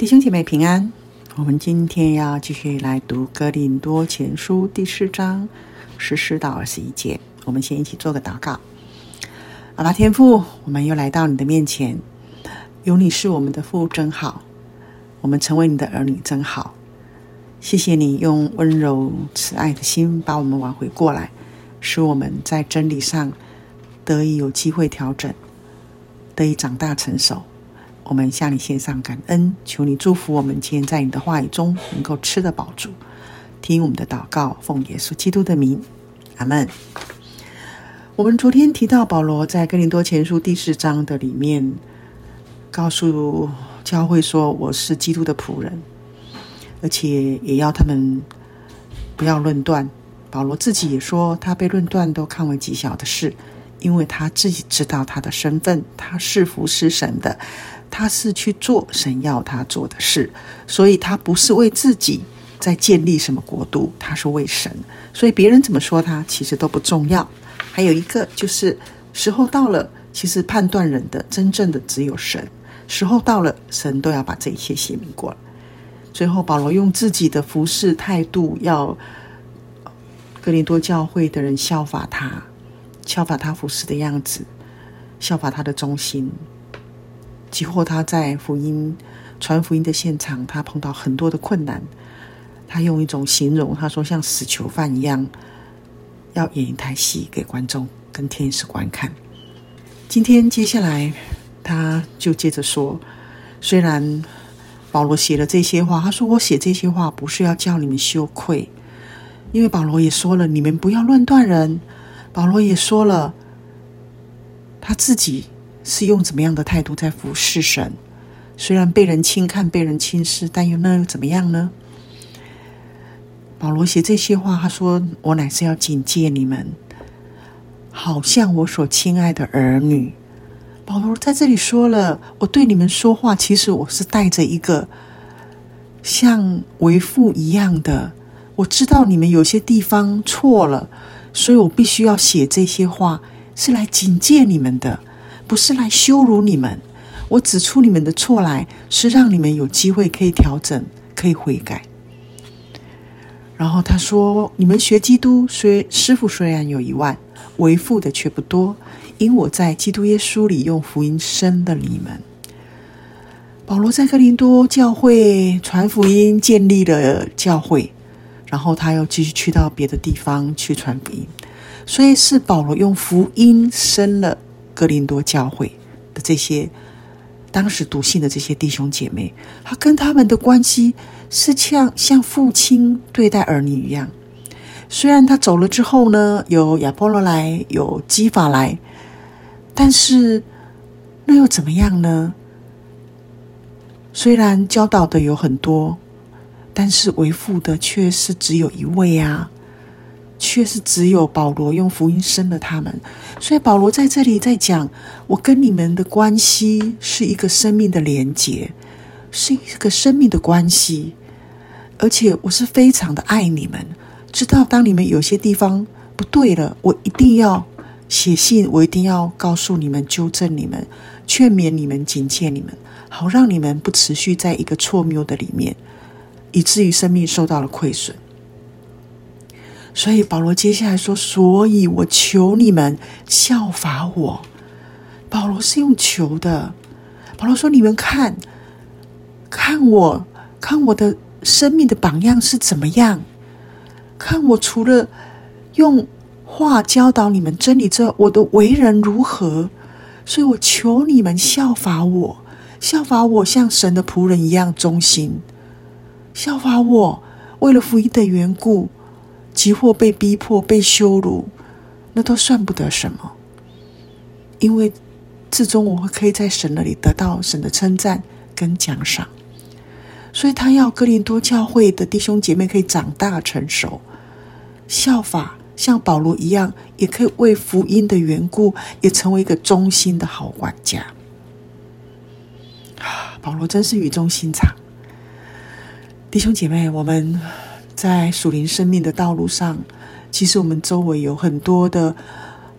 弟兄姐妹平安，我们今天要继续来读《哥林多前书》第四章十四到二十一节。我们先一起做个祷告。阿爸天父，我们又来到你的面前，有你是我们的父真好，我们成为你的儿女真好。谢谢你用温柔慈爱的心把我们挽回过来，使我们在真理上得以有机会调整，得以长大成熟。我们向你献上感恩，求你祝福我们今天在你的话语中能够吃得饱足，听我们的祷告，奉耶稣基督的名，阿门。我们昨天提到保罗在哥林多前书第四章的里面，告诉教会说：“我是基督的仆人，而且也要他们不要论断。”保罗自己也说，他被论断都看为极小的事，因为他自己知道他的身份，他是服侍神的。他是去做神要他做的事，所以他不是为自己在建立什么国度，他是为神。所以别人怎么说他，其实都不重要。还有一个就是时候到了，其实判断人的真正的只有神。时候到了，神都要把这一切写明过来。最后，保罗用自己的服侍态度，要哥林多教会的人效法他，效法他服侍的样子，效法他的忠心。即或他在福音传福音的现场，他碰到很多的困难，他用一种形容，他说像死囚犯一样，要演一台戏给观众跟天使观看。今天接下来，他就接着说，虽然保罗写了这些话，他说我写这些话不是要叫你们羞愧，因为保罗也说了，你们不要乱断人。保罗也说了，他自己。是用怎么样的态度在服侍神？虽然被人轻看、被人轻视，但又那又怎么样呢？保罗写这些话，他说：“我乃是要警戒你们，好像我所亲爱的儿女。”保罗在这里说了：“我对你们说话，其实我是带着一个像为父一样的。我知道你们有些地方错了，所以我必须要写这些话，是来警戒你们的。”不是来羞辱你们，我指出你们的错来，是让你们有机会可以调整，可以悔改。然后他说：“你们学基督，虽师傅虽然有一万，为父的却不多，因我在基督耶稣里用福音生了你们。”保罗在哥林多教会传福音，建立了教会，然后他又继续去到别的地方去传福音，所以是保罗用福音生了。哥林多教会的这些当时读信的这些弟兄姐妹，他跟他们的关系是像像父亲对待儿女一样。虽然他走了之后呢，有亚波罗来，有基法来，但是那又怎么样呢？虽然教导的有很多，但是为父的却是只有一位啊。却是只有保罗用福音生了他们，所以保罗在这里在讲，我跟你们的关系是一个生命的连结，是一个生命的关系，而且我是非常的爱你们，知道当你们有些地方不对了，我一定要写信，我一定要告诉你们，纠正你们，劝勉你们，警戒你们，好让你们不持续在一个错谬的里面，以至于生命受到了亏损。所以保罗接下来说：“所以我求你们效法我。”保罗是用求的。保罗说：“你们看，看我，看我的生命的榜样是怎么样？看我除了用话教导你们真理之外，我的为人如何？所以我求你们效法我，效法我像神的仆人一样忠心，效法我，为了福音的缘故。”即或被逼迫、被羞辱，那都算不得什么，因为至终我会可以在神那里得到神的称赞跟奖赏。所以他要哥林多教会的弟兄姐妹可以长大成熟，效法像保罗一样，也可以为福音的缘故，也成为一个忠心的好管家。啊，保罗真是语重心长，弟兄姐妹，我们。在属灵生命的道路上，其实我们周围有很多的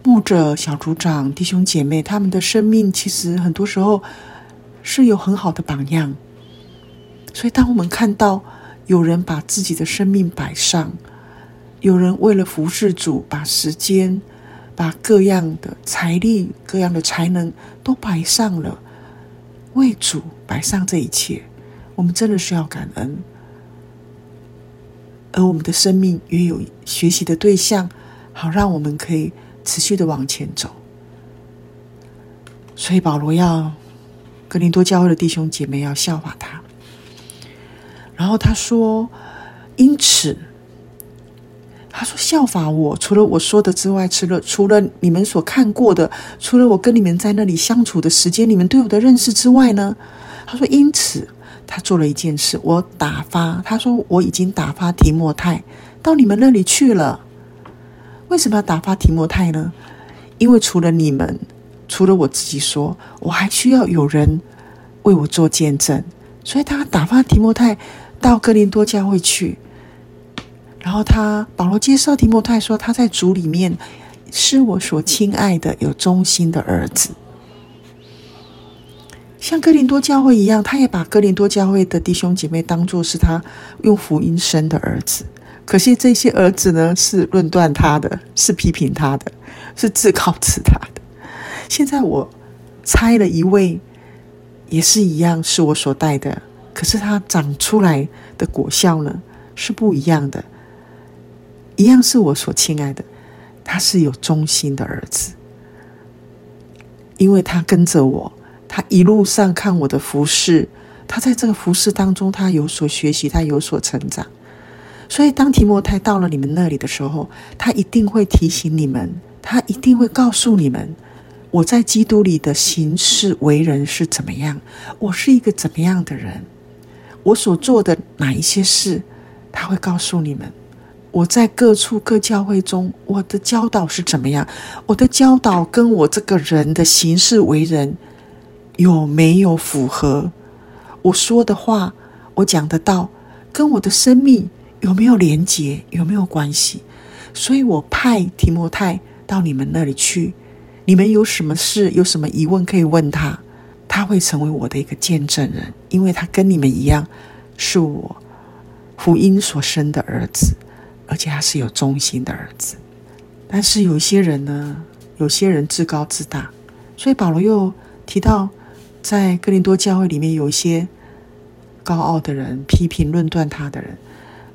牧者、小组长、弟兄姐妹，他们的生命其实很多时候是有很好的榜样。所以，当我们看到有人把自己的生命摆上，有人为了服侍主，把时间、把各样的财力、各样的才能都摆上了，为主摆上这一切，我们真的需要感恩。而我们的生命也有学习的对象，好让我们可以持续的往前走。所以保罗要哥林多教会的弟兄姐妹要效法他。然后他说：“因此，他说效法我，除了我说的之外，除了除了你们所看过的，除了我跟你们在那里相处的时间，你们对我的认识之外呢？他说，因此。”他做了一件事，我打发他说，我已经打发提摩太到你们那里去了。为什么要打发提摩太呢？因为除了你们，除了我自己说，我还需要有人为我做见证，所以他打发提摩太到哥林多教会去。然后他保罗介绍提摩太说，他在主里面是我所亲爱的、有忠心的儿子。像哥林多教会一样，他也把哥林多教会的弟兄姐妹当作是他用福音生的儿子。可惜这些儿子呢，是论断他的，是批评他的，是自告自大的。现在我猜了一位，也是一样，是我所带的。可是他长出来的果效呢，是不一样的。一样是我所亲爱的，他是有忠心的儿子，因为他跟着我。他一路上看我的服侍，他在这个服侍当中，他有所学习，他有所成长。所以，当提摩太到了你们那里的时候，他一定会提醒你们，他一定会告诉你们，我在基督里的行事为人是怎么样，我是一个怎么样的人，我所做的哪一些事，他会告诉你们。我在各处各教会中，我的教导是怎么样，我的教导跟我这个人的行事为人。有没有符合我说的话？我讲的道跟我的生命有没有连结？有没有关系？所以我派提摩太到你们那里去。你们有什么事、有什么疑问可以问他，他会成为我的一个见证人，因为他跟你们一样，是我福音所生的儿子，而且他是有忠心的儿子。但是有一些人呢，有些人自高自大，所以保罗又提到。在哥林多教会里面，有一些高傲的人，批评论断他的人，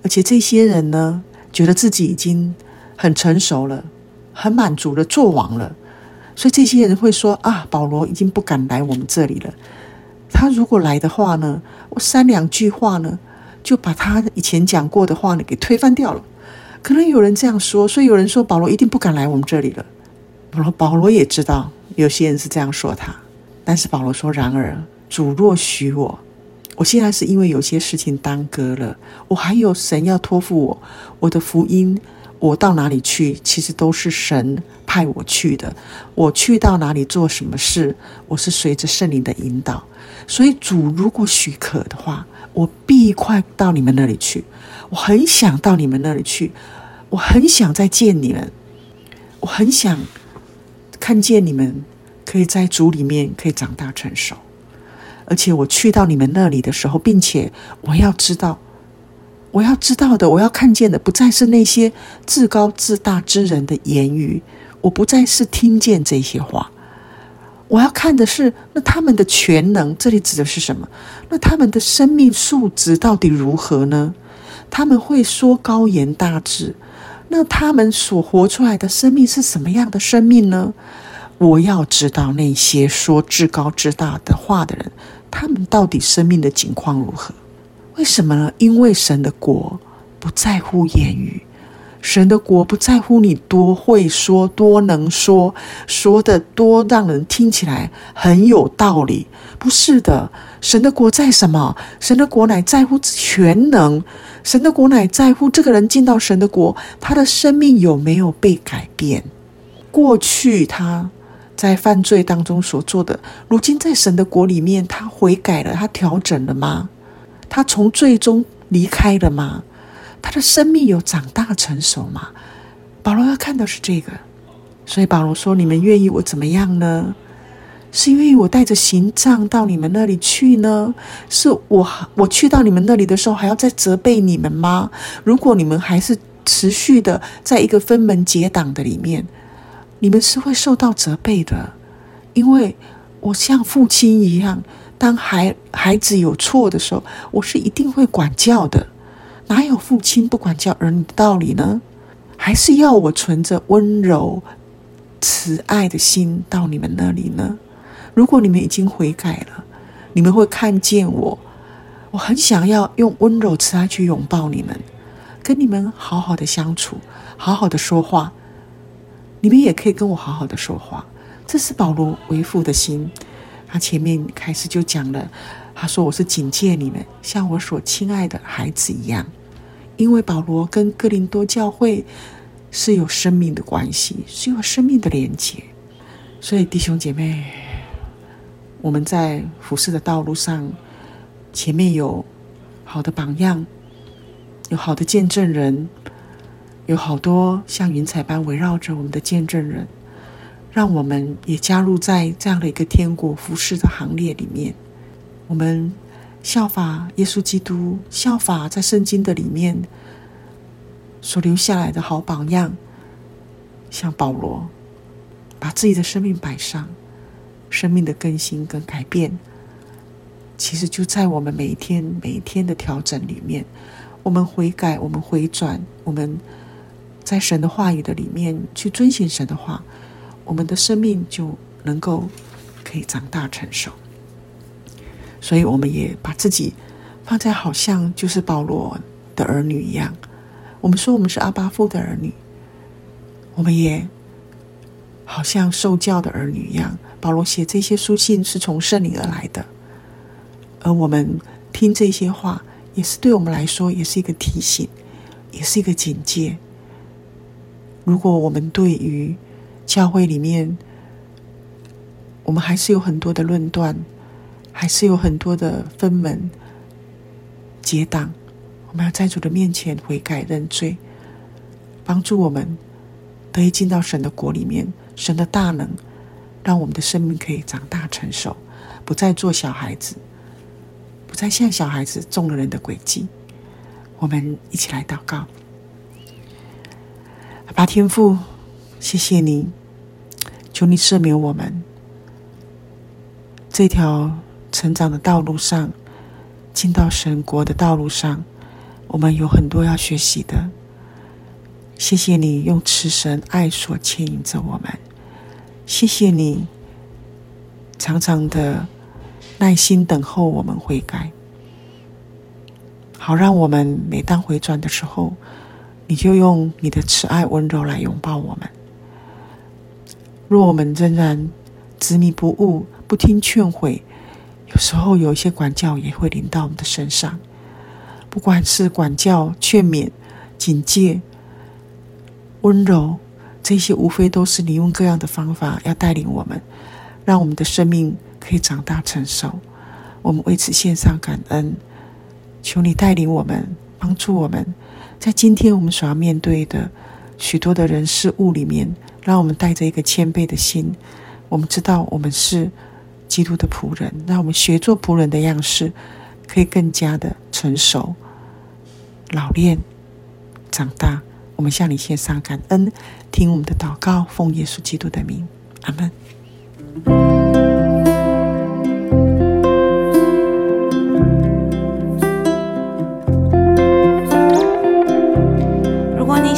而且这些人呢，觉得自己已经很成熟了，很满足了，做王了，所以这些人会说：“啊，保罗已经不敢来我们这里了。他如果来的话呢，我三两句话呢，就把他以前讲过的话呢给推翻掉了。”可能有人这样说，所以有人说保罗一定不敢来我们这里了。保罗保罗也知道，有些人是这样说他。但是保罗说：“然而，主若许我，我现在是因为有些事情耽搁了，我还有神要托付我，我的福音，我到哪里去，其实都是神派我去的。我去到哪里做什么事，我是随着圣灵的引导。所以主如果许可的话，我必快到你们那里去。我很想到你们那里去，我很想再见你们，我很想看见你们。”可以在主里面可以长大成熟，而且我去到你们那里的时候，并且我要知道，我要知道的，我要看见的，不再是那些自高自大之人的言语，我不再是听见这些话，我要看的是那他们的全能。这里指的是什么？那他们的生命素质到底如何呢？他们会说高言大志，那他们所活出来的生命是什么样的生命呢？我要知道那些说至高至大的话的人，他们到底生命的境况如何？为什么呢？因为神的国不在乎言语，神的国不在乎你多会说、多能说，说的多让人听起来很有道理。不是的，神的国在什么？神的国乃在乎全能。神的国乃在乎这个人进到神的国，他的生命有没有被改变？过去他。在犯罪当中所做的，如今在神的国里面，他悔改了，他调整了吗？他从罪中离开了吗？他的生命有长大成熟吗？保罗要看的是这个，所以保罗说：“你们愿意我怎么样呢？是因为我带着刑杖到你们那里去呢？是我我去到你们那里的时候还要再责备你们吗？如果你们还是持续的在一个分门结党的里面，你们是会受到责备的，因为我像父亲一样，当孩孩子有错的时候，我是一定会管教的。哪有父亲不管教儿女的道理呢？还是要我存着温柔、慈爱的心到你们那里呢？如果你们已经悔改了，你们会看见我，我很想要用温柔、慈爱去拥抱你们，跟你们好好的相处，好好的说话。你们也可以跟我好好的说话。这是保罗为父的心。他前面开始就讲了。他说：“我是警戒你们，像我所亲爱的孩子一样，因为保罗跟哥林多教会是有生命的关系，是有生命的连结。所以弟兄姐妹，我们在服侍的道路上，前面有好的榜样，有好的见证人，有好多像云彩般围绕着我们的见证人，让我们也加入在这样的一个天国服侍的行列里面。”我们效法耶稣基督，效法在圣经的里面所留下来的好榜样，像保罗，把自己的生命摆上，生命的更新跟改变，其实就在我们每一天每一天的调整里面，我们悔改，我们回转，我们在神的话语的里面去遵循神的话，我们的生命就能够可以长大成熟。所以，我们也把自己放在好像就是保罗的儿女一样。我们说我们是阿巴父的儿女，我们也好像受教的儿女一样。保罗写这些书信是从圣灵而来的，而我们听这些话，也是对我们来说也是一个提醒，也是一个警戒。如果我们对于教会里面，我们还是有很多的论断。还是有很多的分门结党，我们要在主的面前悔改认罪，帮助我们得以进到神的国里面，神的大能让我们的生命可以长大成熟，不再做小孩子，不再像小孩子中了人的诡计。我们一起来祷告，爸天父，谢谢你，求你赦免我们这条。成长的道路上，进到神国的道路上，我们有很多要学习的。谢谢你用慈神爱所牵引着我们，谢谢你常常的耐心等候我们悔改，好让我们每当回转的时候，你就用你的慈爱温柔来拥抱我们。若我们仍然执迷不悟，不听劝诲，有时候有一些管教也会临到我们的身上，不管是管教、劝勉、警戒、温柔，这些无非都是你用各样的方法要带领我们，让我们的生命可以长大成熟。我们为此献上感恩，求你带领我们，帮助我们，在今天我们所要面对的许多的人事物里面，让我们带着一个谦卑的心。我们知道我们是。基督的仆人，让我们学做仆人的样式，可以更加的成熟、老练、长大。我们向你献上感恩，听我们的祷告，奉耶稣基督的名，阿门。